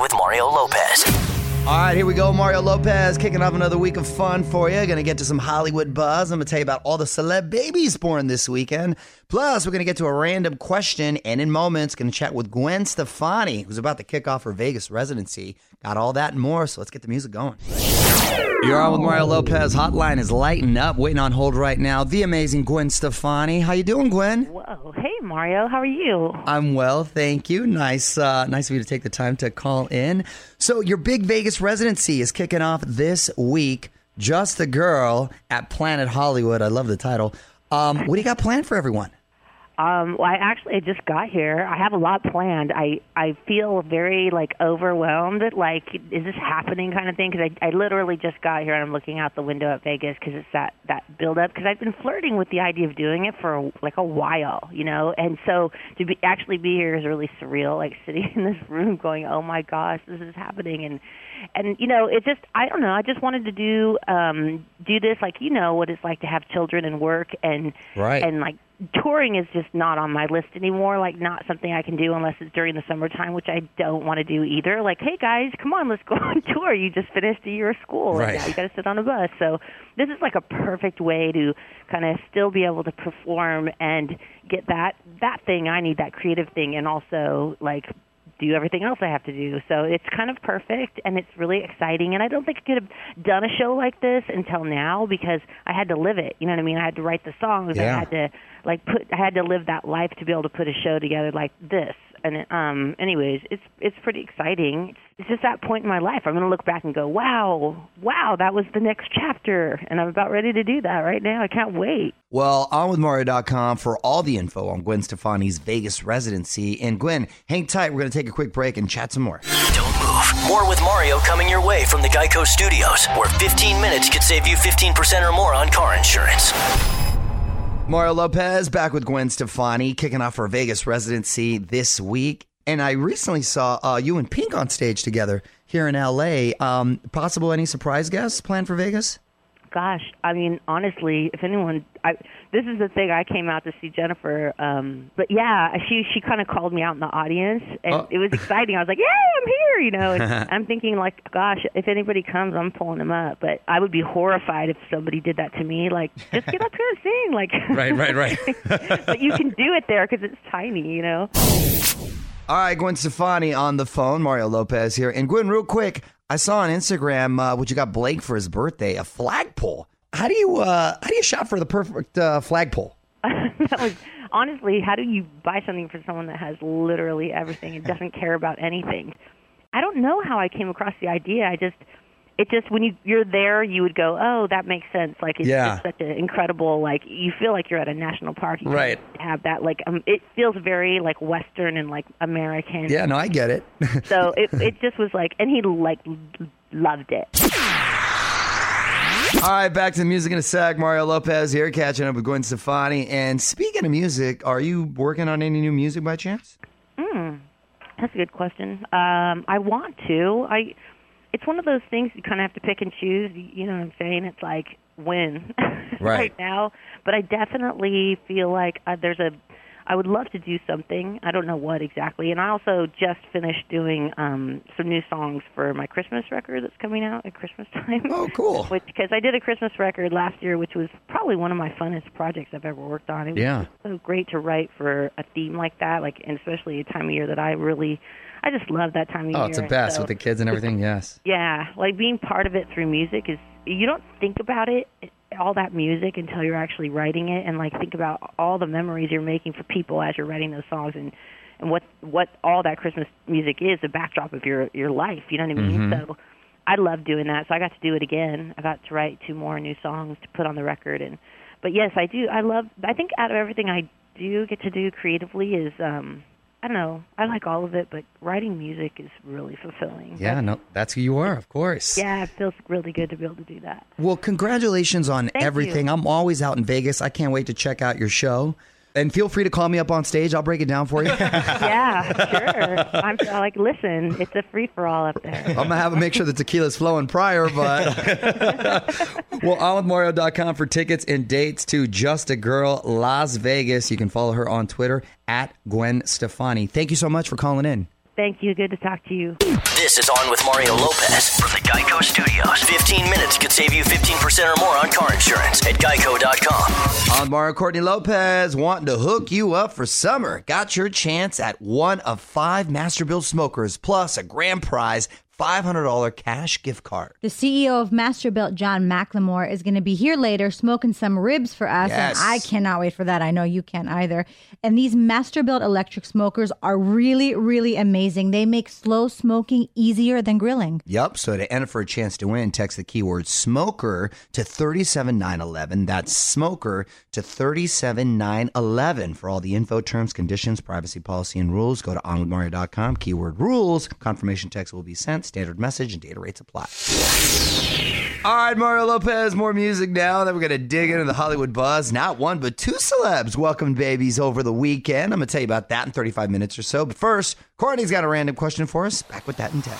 With Mario Lopez. All right, here we go. Mario Lopez kicking off another week of fun for you. Going to get to some Hollywood buzz. I'm going to tell you about all the celeb babies born this weekend. Plus, we're going to get to a random question. And in moments, going to chat with Gwen Stefani, who's about to kick off her Vegas residency. Got all that and more. So let's get the music going. You're on with Mario Lopez. Hotline is lighting up. Waiting on hold right now. The amazing Gwen Stefani. How you doing, Gwen? Whoa. Hey, Mario. How are you? I'm well, thank you. Nice, uh, nice of you to take the time to call in. So your big Vegas residency is kicking off this week. Just a girl at Planet Hollywood. I love the title. Um, what do you got planned for everyone? Um, well, I actually I just got here. I have a lot planned. I I feel very like overwhelmed. Like, is this happening? Kind of thing. Because I I literally just got here and I'm looking out the window at Vegas because it's that that build up. Because I've been flirting with the idea of doing it for like a while, you know. And so to be actually be here is really surreal. Like sitting in this room, going, "Oh my gosh, this is happening!" and and you know it just i don't know i just wanted to do um do this like you know what it's like to have children and work and Right. and like touring is just not on my list anymore like not something i can do unless it's during the summertime which i don't want to do either. Like hey guys come on let's go on tour. You just finished a year of school Right. and now you got to sit on a bus. So this is like a perfect way to kind of still be able to perform and get that that thing. I need that creative thing and also like do everything else I have to do. So it's kind of perfect and it's really exciting. And I don't think I could have done a show like this until now because I had to live it. You know what I mean? I had to write the songs. Yeah. I had to like put. I had to live that life to be able to put a show together like this. And um, anyways, it's it's pretty exciting. It's just that point in my life. I'm going to look back and go, wow, wow, that was the next chapter, and I'm about ready to do that right now. I can't wait. Well, onwithmario.com for all the info on Gwen Stefani's Vegas residency. And Gwen, hang tight. We're going to take a quick break and chat some more. Don't move. More with Mario coming your way from the Geico Studios, where 15 minutes could save you 15% or more on car insurance. Mario Lopez back with Gwen Stefani, kicking off her Vegas residency this week. And I recently saw uh, you and Pink on stage together here in LA. Um, possible any surprise guests planned for Vegas? Gosh, I mean, honestly, if anyone, I this is the thing. I came out to see Jennifer, um, but yeah, she she kind of called me out in the audience, and Oh. it was exciting. I was like, "Yeah, I'm here!" You know, and I'm thinking like, "Gosh, if anybody comes, I'm pulling them up." But I would be horrified if somebody did that to me. Like, just get up here and sing, like, Right, right, right. but you can do it there because it's tiny, you know. All right, Gwen Stefani on the phone. Mario Lopez here. And Gwen, real quick, I saw on Instagram uh, what you got Blake for his birthday, a flagpole. How do you uh, how do you shop for the perfect uh, flagpole? that was honestly, how do you buy something for someone that has literally everything and doesn't care about anything? I don't know how I came across the idea. I just it just when you you're there, you would go, "Oh, that makes sense." Like it's Yeah. just such an incredible like you feel like you're at a national park. You Right. Have that like um it feels very like western and like American. Yeah, no, I get it. So it it just was like and he like loved it. All right, back to the music in a sec. Mario Lopez here, catching up with Gwen Stefani. And speaking of music, are you working on any new music by chance? That's a good question. Um, I want to. I. It's one of those things you kind of have to pick and choose. You know what I'm saying? It's like when Right. now, but I definitely feel like uh, there's a. I would love to do something. I don't know what exactly. And I also just finished doing um, some new songs for my Christmas record that's coming out at Christmas time. Oh, cool. Which because I did a Christmas record last year, which was probably one of my funnest projects I've ever worked on. It was Yeah. so great to write for a theme like that, like and especially a time of year that I really, I just love that time of year. Oh, it's the best So, with the kids and everything. Yes. yeah, like being part of it through music is you don't think about it all that music until you're actually writing it and like think about all the memories you're making for people as you're writing those songs and and what what all that Christmas music is the backdrop of your your life. You know what I mean? So I love doing that. So I got to do it again. I got to write two more new songs to put on the record and but yes, I do. I love I think out of everything I do get to do creatively is um I don't know. I like all of it, but writing music is really fulfilling. Yeah, no, that's who you are, of course. Yeah, it feels really good to be able to do that. Well, congratulations on Thank everything. you. I'm always out in Vegas. I can't wait to check out your show. And feel free to call me up on stage. I'll break it down for you. Yeah, sure. I'm like, listen, it's a free for all up there. I'm gonna have to make sure the tequila's flowing prior, but well, onwithmario.com for tickets and dates to Just a Girl Las Vegas. You can follow her on Twitter at Gwen Stefani. Thank you so much for calling in. Thank you. Good to talk to you. This is On with Mario Lopez from the Geico Studios. 15 minutes could save you 15% or more on car insurance at geico.com. On Mario Courtney Lopez, wanting to hook you up for summer. Got your chance at one of five Masterbuilt smokers, plus a grand prize $500 cash gift card. The CEO of Masterbuilt, John McLemore, is going to be here later smoking some ribs for us. Yes. And I cannot wait for that. I know you can't either. And these Masterbuilt electric smokers are really, really amazing. They make slow smoking easier than grilling. Yep. So to enter for a chance to win, text the keyword smoker to 37911. That's smoker to 37911. For all the info, terms, conditions, privacy policy, and rules, go to onwithmario.com. Keyword rules. Confirmation text will be sent. Standard message and data rates apply. All right, Mario Lopez, more music now. Then we're going to dig into the Hollywood buzz. Not one, but two celebs welcomed babies over the weekend. I'm going to tell you about that in 35 minutes or so. But first, Courtney's got a random question for us. Back with that in 10.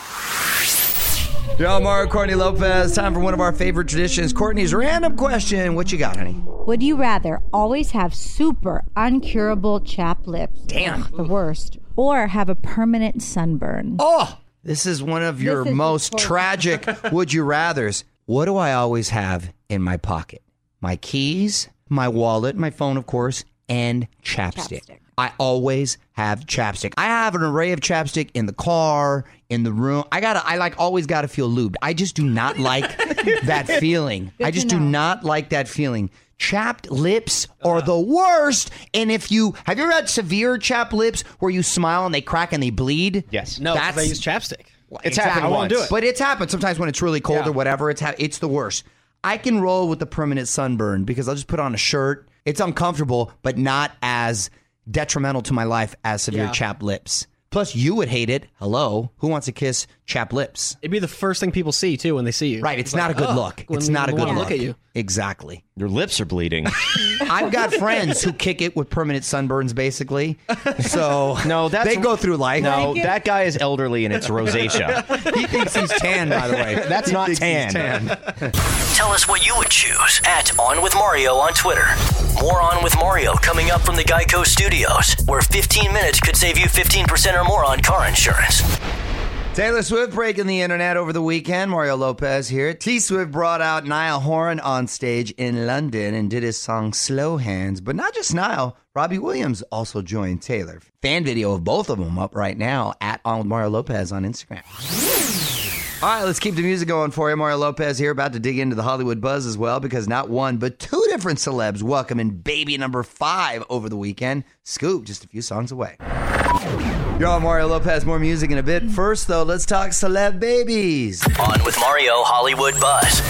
Yo, Mario Courtney Lopez. Time for one of our favorite traditions. Courtney's random question. What you got, honey? Would you rather always have super uncurable chapped lips? Damn. The worst. Or have a permanent sunburn? Oh, this is one of your most tragic would you rathers. What do I always have in my pocket? My keys, my wallet, my phone, of course, and chapstick. Chapstick. I always have chapstick. I have an array of chapstick in the car, in the room. I gotta, I like always gotta feel lubed. I just do not like that feeling. I just do not like that feeling. Chapped lips are uh-huh. the worst. And if you have you ever had severe chapped lips where you smile and they crack and they bleed? Yes. No, 'cause That's- I use chapstick. It's happened I won't do once. it. But it's happened sometimes when it's really cold Yeah. or whatever. It's ha- it's the worst. I can roll with the permanent sunburn because I'll just put on a shirt. It's uncomfortable, but not as detrimental to my life as severe Yeah. chapped lips. Plus, you would hate it. Hello, who wants to kiss chapped lips? It'd be the first thing people see too when they see you. Right, it's, like, not a good "Oh," look. It's not a good look. look at you. Exactly. Your lips are bleeding. I've got friends who kick it with permanent sunburns, basically. So No, that's they go through life. No, that guy is elderly and it's rosacea. he thinks he's tan. By the way, That's He not thinks he's tan. Tell us what you would choose at On With Mario on Twitter. More On With Mario coming up from the Geico Studios, where 15 minutes could save you 15% or more on car insurance. Taylor Swift breaking the internet over the weekend. Mario Lopez here. T Swift brought out Niall Horan on stage in London and did his song Slow Hands. But not just Niall, Robbie Williams also joined Taylor. Fan video of both of them up right now at with Mario Lopez on Instagram. All right, let's keep the music going for you. Mario Lopez here, about to dig into the Hollywood buzz as well, because not one, but two different celebs welcoming baby number five over the weekend. Scoop, just a few songs away. Yo, Mario Lopez, more music in a bit. Mm. First, though, let's talk celeb babies. On with Mario Hollywood Buzz.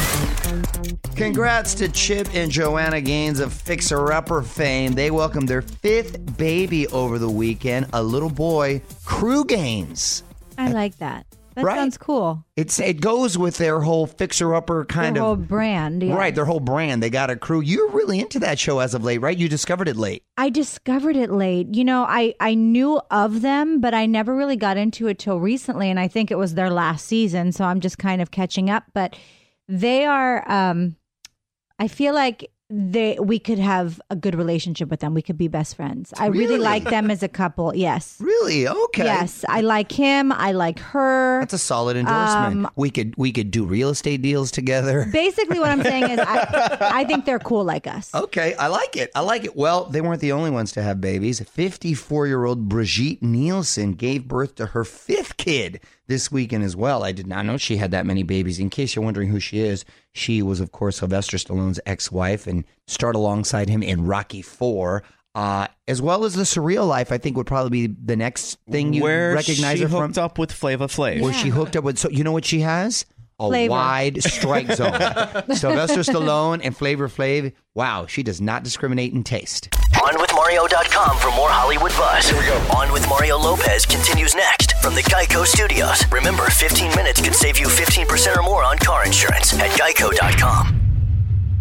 Congrats to Chip and Joanna Gaines of Fixer Upper fame. They welcomed their fifth baby over the weekend, a little boy, Crew Gaines. I like that. That Right. sounds cool. It's it goes with their whole Fixer Upper kind Their whole of brand. yeah. right. Their whole brand. They got a crew. You're really into that show as of late, right? You discovered it late. I discovered it late. You know, I I knew of them, but I never really got into it till recently, and I think it was their last season, so I'm just kind of catching up. But they are. um I feel like they we could have a good relationship with them. We could be best friends. I really Really? like them as a couple. Yes. Really? Okay. Yes, I like him. I like her. That's a solid endorsement. Um, we could we could do real estate deals together. Basically, what I'm saying is, I, I think they're cool like us. Okay, I like it. I like it. Well, they weren't the only ones to have babies. 54 year old Brigitte Nielsen gave birth to her fifth kid this weekend as well. I did not know she had that many babies. In case you're wondering who she is, she was, of course, Sylvester Stallone's ex wife and starred alongside him in Rocky Four. Uh, as well as the surreal life, I think would probably be the next thing you Where recognize she her from. hooked up with Flavor Flav. Where she hooked up with, so you know what she has? A Flavor. wide strike zone. Sylvester Stallone and Flavor Flav. Wow, she does not discriminate in taste. OnWithMario.com for more Hollywood buzz. Here we go. On with Mario Lopez continues next from the Geico Studios. Remember, 15 minutes could save you 15% or more on car insurance at Geico.com.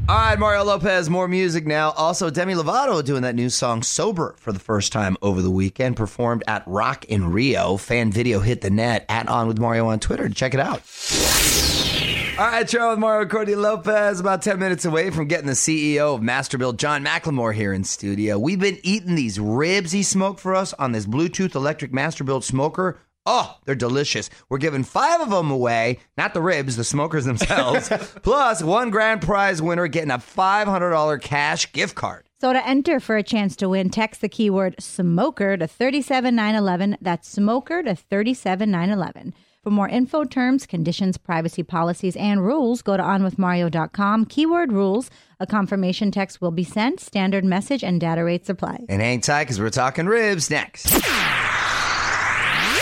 All right, Mario Lopez, more music now. Also, Demi Lovato doing that new song Sober for the first time over the weekend, performed at Rock in Rio. Fan video hit the net at On With Mario on Twitter check it out. All right, Charles Mario Courtney Lopez, about 10 minutes away from getting the CEO of Masterbuilt, John McLemore, here in studio. We've been eating these ribs he smoked for us on this Bluetooth electric Masterbuilt smoker Oh, they're delicious. We're giving five of them away, not the ribs, the smokers themselves, plus one grand prize winner getting a $500 cash gift card. So to enter for a chance to win, text the keyword smoker to 37911. That's smoker to 37911. For more info, terms, conditions, privacy policies, and rules, go to onwithmario.com. Keyword rules. A confirmation text will be sent. Standard message and data rates apply. And hang tight because we're talking ribs next.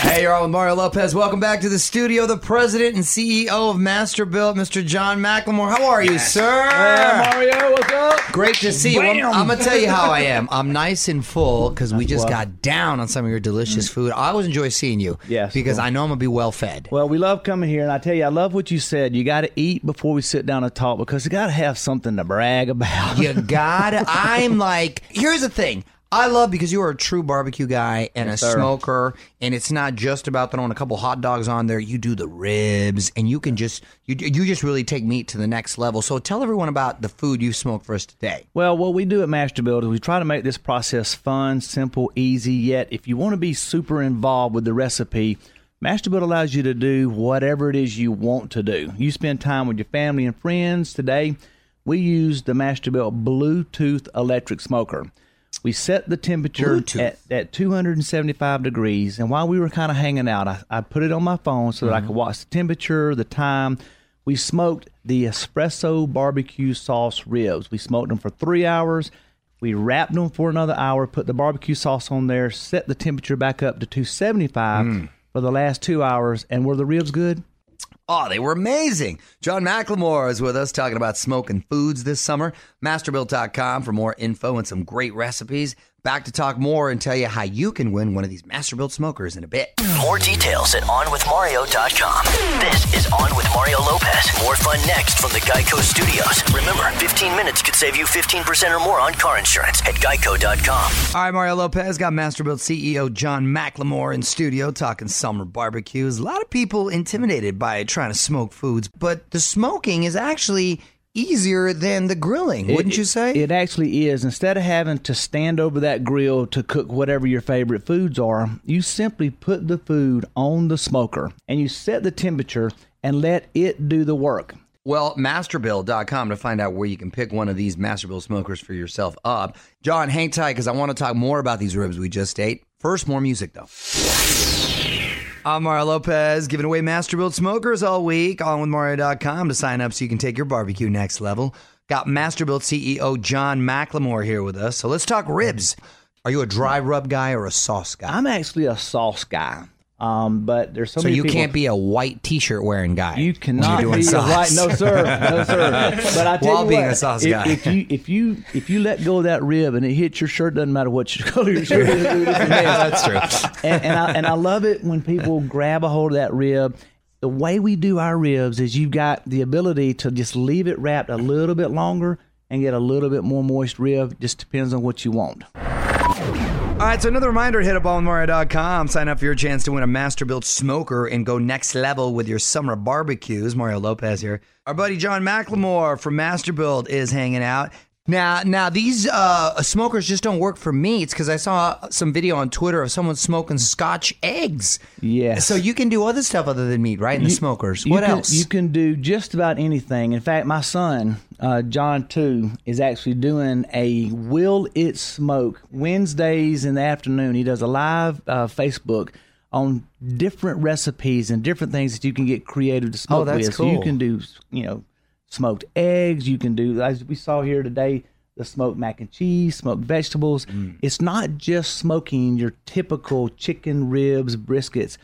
Hey, you're on with Mario Lopez. Welcome back to the studio. The president and CEO of Masterbuilt, Mr. John McLemore. How are you, sir? Hey, Mario, what's up? Great to see you. Bam. I'm, gonna tell you how I am. I'm nice and full because we just got down on some of your delicious mm. food. I always enjoy seeing you. Yes, because well- I know I'm gonna be well fed. Well, we love coming here, and I tell you, I love what you said. You got to eat before we sit down and talk because you got to have something to brag about. You gotta. I'm like, here's the thing. I love because you are a true barbecue guy and a sir. smoker, and it's not just about throwing a couple hot dogs on there. You do the ribs, and you can just you you just really take meat to the next level. So tell everyone about the food you smoked for us today. Well, what we do at Masterbuilt is we try to make this process fun, simple, easy. Yet, if you want to be super involved with the recipe, Masterbuilt allows you to do whatever it is you want to do. You spend time with your family and friends. Today, we use the Masterbuilt Bluetooth electric smoker. We set the temperature Bluetooth. at, at 275 degrees, and while we were kind of hanging out, I, I put it on my phone so that I could mm-hmm. watch the temperature, the time. We smoked the espresso barbecue sauce ribs. We smoked them for three hours. We wrapped them for another hour, put the barbecue sauce on there, set the temperature back up to 275 mm. for the last two hours. And were the ribs good? Oh, they were amazing. John McLemore is with us talking about smoking foods this summer. Masterbuilt.com for more info and some great recipes. Back to talk more and tell you how you can win one of these Masterbuilt smokers in a bit. More details at OnWithMario.com. This is On with Mario Lopez. More fun next from the Geico Studios. Remember, 15 minutes could save you 15% or more on car insurance at Geico.com. All right, Mario Lopez got Masterbuilt CEO John McLemore in studio talking summer barbecues. A lot of people intimidated by trying to smoke foods, but the smoking is actually easier than the grilling, wouldn't It- you say? It actually is. Instead of having to stand over that grill to cook whatever your favorite foods are, you simply put the food on the smoker and you set the temperature and let it do the work. Well, masterbuilt.com to find out where you can pick one of these Masterbuilt smokers for yourself up. John, hang tight because I want to talk more about these ribs we just ate. First, more music though. I'm Mario Lopez, giving away Masterbuilt smokers all week on with Mario.com to sign up so you can take your barbecue next level. Got Masterbuilt CEO John McLemore here with us. So let's talk ribs. Are you a dry rub guy or a sauce guy? I'm actually a sauce guy. Um, but there's so, so many you people- can't be a white t-shirt wearing guy. You cannot you're doing be a right. No, sir. No, sir. But I tell While you being what, a sauce if, guy. if you if you if you let go of that rib and it hits your shirt, doesn't matter what your color your shirt is. it's a mess. That's true. and, and I and I love it when people grab a hold of that rib. The way we do our ribs is you've got the ability to just leave it wrapped a little bit longer and get a little bit more moist rib. Just depends on what you want. All right, so another reminder, hit up onmario.com. Sign up for your chance to win a Masterbuilt smoker and go next level with your summer barbecues. Mario Lopez here. Our buddy John McLemore from Masterbuilt is hanging out. Now, now these uh, smokers just don't work for me. It's because I saw some video on Twitter of someone smoking Scotch eggs. Yes. So you can do other stuff other than meat, right? In the You- smokers. you What can, else? You can do just about anything. In fact, my son, uh, John Two, is actually doing a Will It Smoke Wednesdays in the afternoon. He does a live uh, Facebook on different recipes and different things that you can get creative to smoke Oh, that's with. So you can do, you know, smoked eggs. You can do, as we saw here today, the smoked mac and cheese, smoked vegetables. Mm. It's not just smoking your typical chicken ribs, briskets.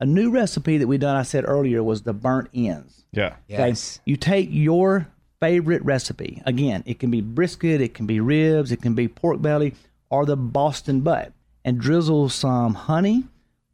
A new recipe that we've done, I said earlier, was the burnt ends. Yeah. Okay? You take your favorite recipe. Again, it can be brisket, it can be ribs, it can be pork belly, or the Boston butt, and drizzle some honey,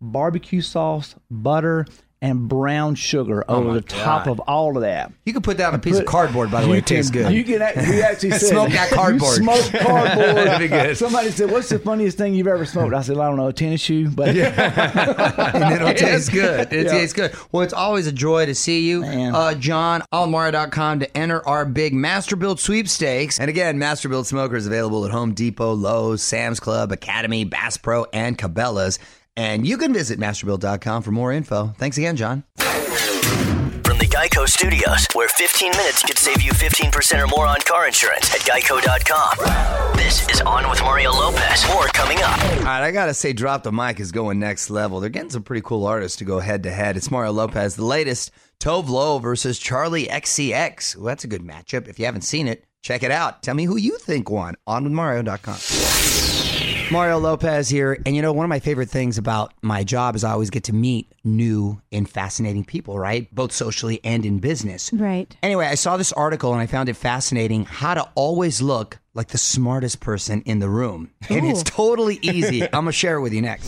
barbecue sauce, butter, and brown sugar over the top God. of all of that. you can put that on a piece of cardboard, by the way. It tastes good. You can act- we actually said Smoke that cardboard. You smoke cardboard. That'd be good. Somebody said, "What's the funniest thing you've ever smoked?" I said, "I don't know, a tennis shoe." But and it'll taste good. It Yeah. tastes good. Well, it's always a joy to see you, Man. uh, John. Almara.com to enter our big Masterbuilt sweepstakes. And again, master Masterbuilt smokers available at Home Depot, Lowe's, Sam's Club, Academy, Bass Pro, and Cabela's. And you can visit masterbuilt.com for more info. Thanks again, John. From the Geico Studios, where 15 minutes could save you 15% or more on car insurance at geico.com. This is On with Mario Lopez. More coming up. All right, I gotta say, Drop the Mic is going next level. They're getting some pretty cool artists to go head to head. It's Mario Lopez, the latest Tove Lo versus Charli XCX. Well, that's a good matchup. If you haven't seen it, check it out. Tell me who you think won. OnWithMario.com. Mario Lopez here, and you know one of my favorite things about my job is I always get to meet new and fascinating people, right? Both socially and in business. Right. Anyway, I saw this article and I found it fascinating how to always look like the smartest person in the room. And it's totally easy. I'm going to share it with you next.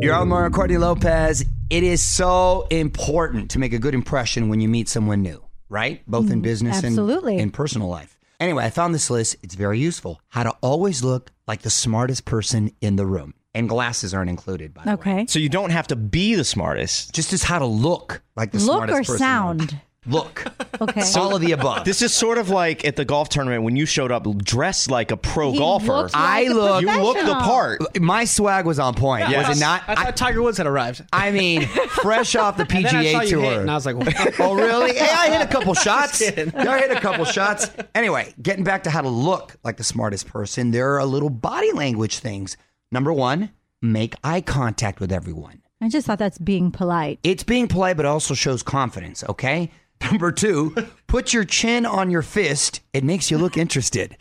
You're on Mario Courtney Lopez. It is so important to make a good impression when you meet someone new, right? Both in mm-hmm. business and absolutely. in personal life. Anyway, I found this list. It's very useful. How to always look like the smartest person in the room. And glasses aren't included, by the way. Okay. So you don't have to be the smartest. Just as how to look like the Look smartest or person. in the room. sound? Look. Okay. All of the above. This is sort of like at the golf tournament when you showed up dressed like a pro He golfer. looks I like a look- you look the professional. part. My swag was on point, Yeah. was it not? I thought Tiger Woods had arrived. I mean, fresh off the And then I saw PGA you hit, tour. and I was like, oh, really? Hey, I hit a couple shots. Yeah, kidding. I hit a couple shots. Anyway, getting back to how to look like the smartest person, there are a little body language things. Number one, make eye contact with everyone. I just thought that's being polite. It's being polite, but also shows confidence, okay? Number two, put your chin on your fist. It makes you look interested.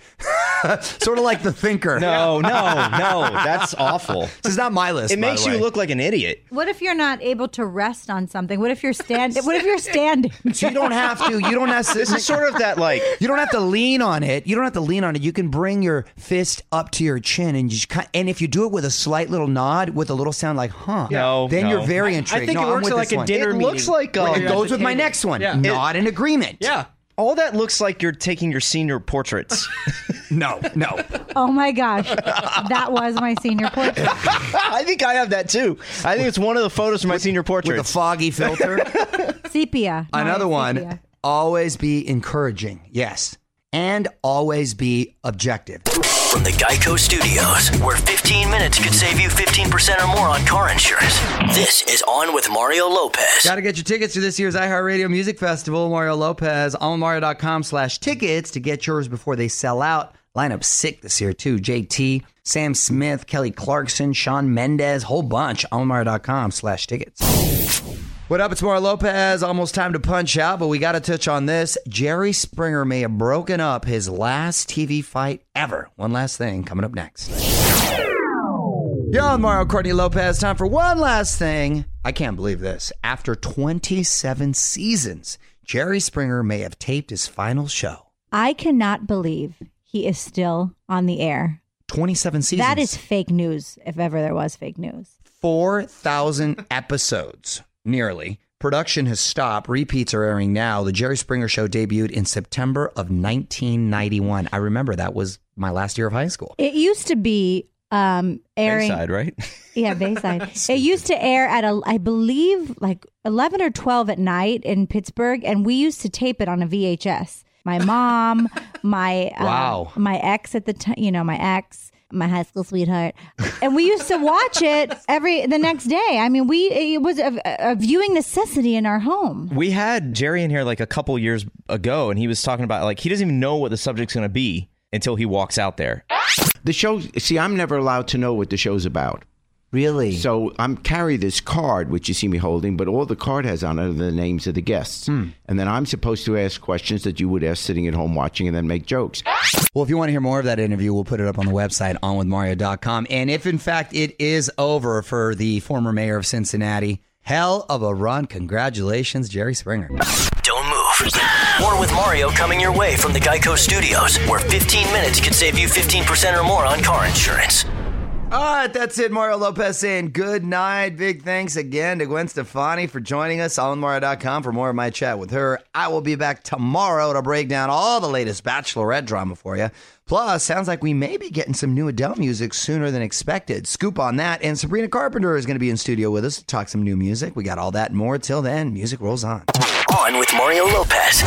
sort of like the thinker. No, no, no. That's awful. This is not my list. It by makes the you look like an idiot. What if you're not able to rest on something? What if you're standing? what if you're standing? So you don't have to. You don't have to. This is sort of that like You don't have to lean on it. You don't have to lean on it. You can bring your fist up to your chin, and you just kind and if you do it with a slight little nod, with a little sound like "huh," No, then no. you're very I intrigued. think no, it I'm works like a one. dinner It meeting. looks like, where It goes the with my next one. Yeah. Nod in agreement. Yeah. All that looks like you're taking your senior portraits. No. No. Oh my gosh, that was my senior portrait. I think I have that too. I think it's one of the photos from my senior portrait. with a foggy filter. Sepia. Another one. sepia. Always be encouraging. Yes. And always be objective. From the Geico Studios, where 15 minutes could save you 15% or more on car insurance. This is On with Mario Lopez. Got to get your tickets to this year's iHeartRadio Music Festival. Mario Lopez, onmario.com slash tickets to get yours before they sell out. Lineup sick this year, too. JT, Sam Smith, Kelly Clarkson, Shawn Mendes, whole bunch. onmario.com slash tickets. What up? It's Mario Lopez. Almost time to punch out, but we got to touch on this. Jerry Springer may have broken up his last TV fight ever. One last thing coming up next. Yo, I'm Mario Courtney Lopez. Time for one last thing. I can't believe this. After 27 seasons, Jerry Springer may have taped his final show. I cannot believe he is still on the air. 27 seasons. That is fake news, if ever there was fake news. 4,000 episodes, nearly. Production has stopped. Repeats are airing now. The Jerry Springer Show debuted in September of 1991. I remember that was my last year of high school. It used to be um, airing. Bayside, right? Yeah, Bayside. it used to air at a, I believe, like eleven or twelve at night in Pittsburgh, and we used to tape it on a VHS. My mom, my uh, Wow. my ex at the time, you know, my ex, my high school sweetheart, and we used to watch it every the next day. I mean, we it was a, a viewing necessity in our home. we had Jerry in here like a couple years ago, and he was talking about like he doesn't even know what the subject's going to be until he walks out there. The show. See, I'm never allowed to know what the show's about. Really? So I'm carry this card, which you see me holding, but all the card has on it are the names of the guests, hmm. and then I'm supposed to ask questions that you would ask sitting at home watching, and then make jokes. Well, if you want to hear more of that interview, we'll put it up on the website, onwithmario.com. And if, in fact, it is over for the former mayor of Cincinnati, hell of a run. Congratulations, Jerry Springer. Don't move. More with Mario coming your way from the Geico Studios, where 15 minutes could save you 15% or more on car insurance. All right, that's it. Mario Lopez saying good night. Big thanks again to Gwen Stefani for joining us on Mario.com for more of my chat with her. I will be back tomorrow to break down all the latest Bachelorette drama for you. Plus, sounds like we may be getting some new Adele music sooner than expected. Scoop on that. And Sabrina Carpenter is going to be in studio with us to talk some new music. We got all that and more. Till then, music rolls on. On with Mario Lopez.